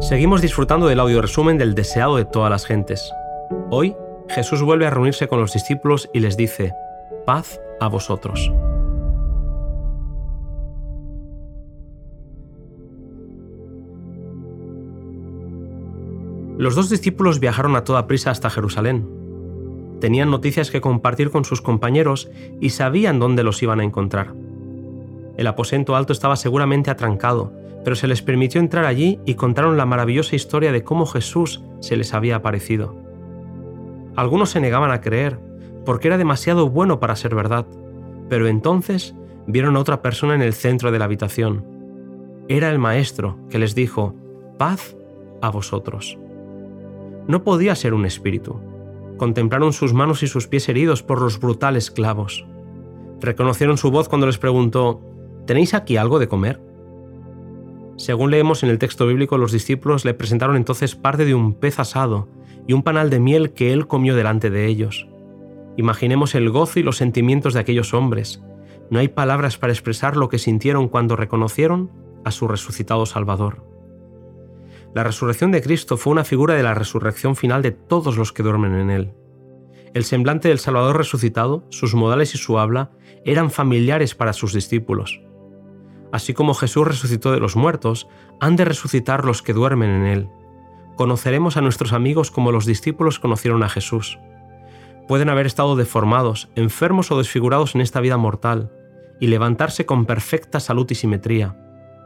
Seguimos disfrutando del audio resumen del deseado de todas las gentes. Hoy, Jesús vuelve a reunirse con los discípulos y les dice, paz a vosotros. Los dos discípulos viajaron a toda prisa hasta Jerusalén. Tenían noticias que compartir con sus compañeros y sabían dónde los iban a encontrar. El aposento alto estaba seguramente atrancado, pero se les permitió entrar allí y contaron la maravillosa historia de cómo Jesús se les había aparecido. Algunos se negaban a creer, porque era demasiado bueno para ser verdad, pero entonces vieron a otra persona en el centro de la habitación. Era el Maestro que les dijo, paz a vosotros. No podía ser un espíritu. Contemplaron sus manos y sus pies heridos por los brutales clavos. Reconocieron su voz cuando les preguntó, ¿tenéis aquí algo de comer? Según leemos en el texto bíblico, los discípulos le presentaron entonces parte de un pez asado y un panal de miel que él comió delante de ellos. Imaginemos el gozo y los sentimientos de aquellos hombres. No hay palabras para expresar lo que sintieron cuando reconocieron a su resucitado Salvador. La resurrección de Cristo fue una figura de la resurrección final de todos los que duermen en Él. El semblante del Salvador resucitado, sus modales y su habla eran familiares para sus discípulos. Así como Jesús resucitó de los muertos, han de resucitar los que duermen en Él. Conoceremos a nuestros amigos como los discípulos conocieron a Jesús. Pueden haber estado deformados, enfermos o desfigurados en esta vida mortal, y levantarse con perfecta salud y simetría.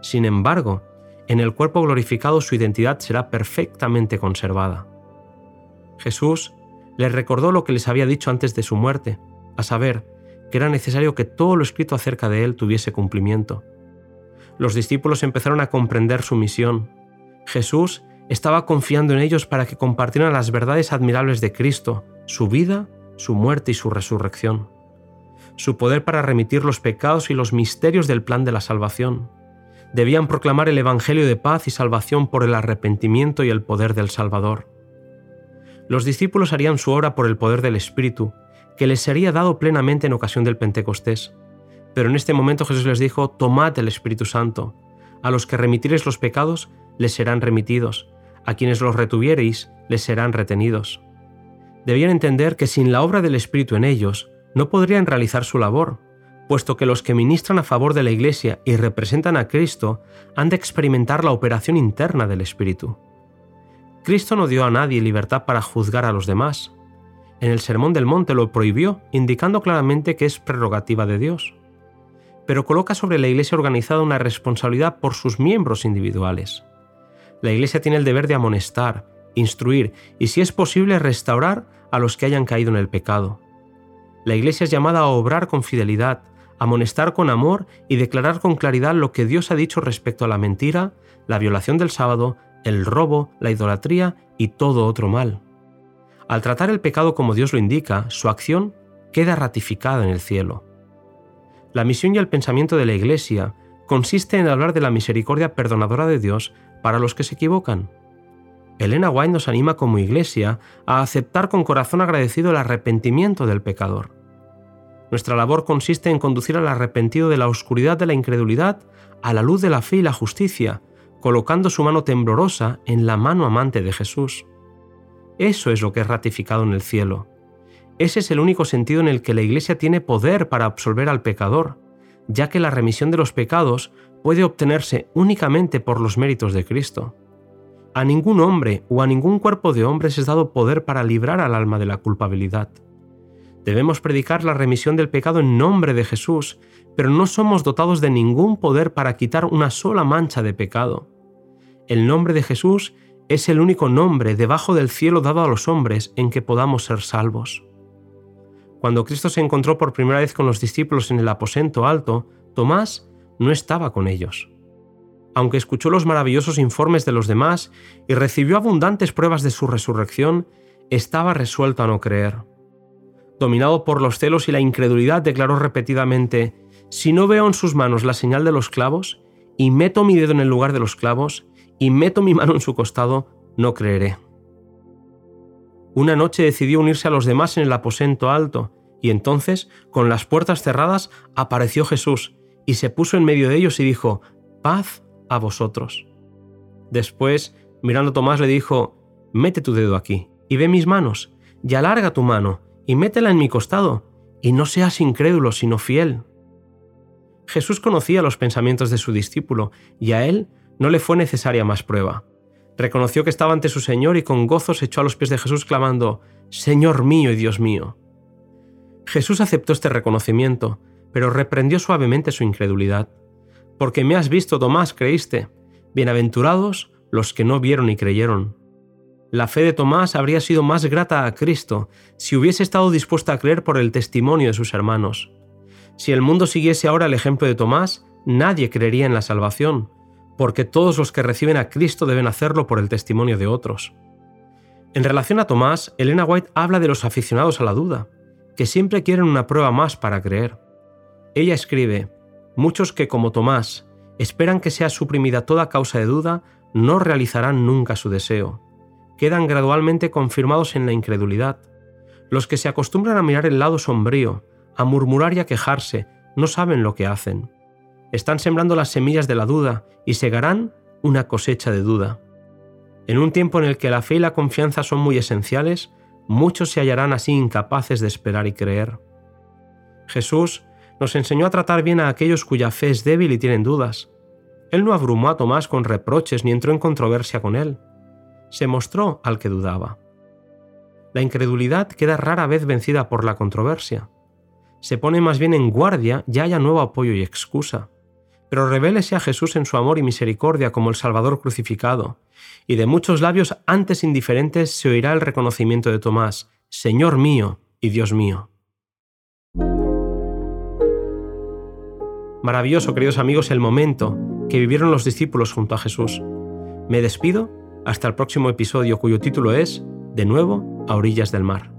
Sin embargo, en el cuerpo glorificado su identidad será perfectamente conservada. Jesús les recordó lo que les había dicho antes de su muerte, a saber, que era necesario que todo lo escrito acerca de él tuviese cumplimiento los discípulos empezaron a comprender su misión. Jesús estaba confiando en ellos para que compartieran las verdades admirables de Cristo, su vida, su muerte y su resurrección. Su poder para remitir los pecados y los misterios del plan de la salvación. Debían proclamar el Evangelio de paz y salvación por el arrepentimiento y el poder del Salvador. Los discípulos harían su obra por el poder del Espíritu, que les sería dado plenamente en ocasión del Pentecostés. Pero en este momento Jesús les dijo, tomad el Espíritu Santo. A los que remitiereis los pecados, les serán remitidos. A quienes los retuviereis, les serán retenidos. Debían entender que sin la obra del Espíritu en ellos, no podrían realizar su labor, puesto que los que ministran a favor de la Iglesia y representan a Cristo han de experimentar la operación interna del Espíritu. Cristo no dio a nadie libertad para juzgar a los demás. En el Sermón del Monte lo prohibió, indicando claramente que es prerrogativa de Dios pero coloca sobre la Iglesia organizada una responsabilidad por sus miembros individuales. La Iglesia tiene el deber de amonestar, instruir y, si es posible, restaurar a los que hayan caído en el pecado. La Iglesia es llamada a obrar con fidelidad, amonestar con amor y declarar con claridad lo que Dios ha dicho respecto a la mentira, la violación del sábado, el robo, la idolatría y todo otro mal. Al tratar el pecado como Dios lo indica, su acción queda ratificada en el cielo. La misión y el pensamiento de la Iglesia consiste en hablar de la misericordia perdonadora de Dios para los que se equivocan. Elena White nos anima como Iglesia a aceptar con corazón agradecido el arrepentimiento del pecador. Nuestra labor consiste en conducir al arrepentido de la oscuridad de la incredulidad a la luz de la fe y la justicia, colocando su mano temblorosa en la mano amante de Jesús. Eso es lo que es ratificado en el cielo. Ese es el único sentido en el que la Iglesia tiene poder para absolver al pecador, ya que la remisión de los pecados puede obtenerse únicamente por los méritos de Cristo. A ningún hombre o a ningún cuerpo de hombres es dado poder para librar al alma de la culpabilidad. Debemos predicar la remisión del pecado en nombre de Jesús, pero no somos dotados de ningún poder para quitar una sola mancha de pecado. El nombre de Jesús es el único nombre debajo del cielo dado a los hombres en que podamos ser salvos. Cuando Cristo se encontró por primera vez con los discípulos en el aposento alto, Tomás no estaba con ellos. Aunque escuchó los maravillosos informes de los demás y recibió abundantes pruebas de su resurrección, estaba resuelto a no creer. Dominado por los celos y la incredulidad, declaró repetidamente, Si no veo en sus manos la señal de los clavos, y meto mi dedo en el lugar de los clavos, y meto mi mano en su costado, no creeré. Una noche decidió unirse a los demás en el aposento alto, y entonces, con las puertas cerradas, apareció Jesús, y se puso en medio de ellos y dijo, paz a vosotros. Después Mirando a Tomás le dijo, Mete tu dedo aquí, y ve mis manos, y alarga tu mano, y métela en mi costado, y no seas incrédulo, sino fiel. Jesús conocía los pensamientos de su discípulo, y a él no le fue necesaria más prueba. Reconoció que estaba ante su Señor y con gozo se echó a los pies de Jesús clamando, Señor mío y Dios mío. Jesús aceptó este reconocimiento, pero reprendió suavemente su incredulidad. Porque me has visto, Tomás, creíste. Bienaventurados los que no vieron y creyeron. La fe de Tomás habría sido más grata a Cristo si hubiese estado dispuesta a creer por el testimonio de sus hermanos. Si el mundo siguiese ahora el ejemplo de Tomás, nadie creería en la salvación, porque todos los que reciben a Cristo deben hacerlo por el testimonio de otros. En relación a Tomás, Elena White habla de los aficionados a la duda, que siempre quieren una prueba más para creer. Ella escribe, muchos que como Tomás esperan que sea suprimida toda causa de duda, no realizarán nunca su deseo. Quedan gradualmente confirmados en la incredulidad. Los que se acostumbran a mirar el lado sombrío, a murmurar y a quejarse, no saben lo que hacen. Están sembrando las semillas de la duda y segarán una cosecha de duda. En un tiempo en el que la fe y la confianza son muy esenciales, muchos se hallarán así incapaces de esperar y creer. Jesús nos enseñó a tratar bien a aquellos cuya fe es débil y tienen dudas. Él no abrumó a Tomás con reproches ni entró en controversia con él. Se mostró al que dudaba. La incredulidad queda rara vez vencida por la controversia se pone más bien en guardia ya haya nuevo apoyo y excusa. Pero revélese a Jesús en su amor y misericordia como el Salvador crucificado, y de muchos labios antes indiferentes se oirá el reconocimiento de Tomás, Señor mío y Dios mío. Maravilloso, queridos amigos, el momento que vivieron los discípulos junto a Jesús. Me despido hasta el próximo episodio cuyo título es De nuevo a orillas del mar.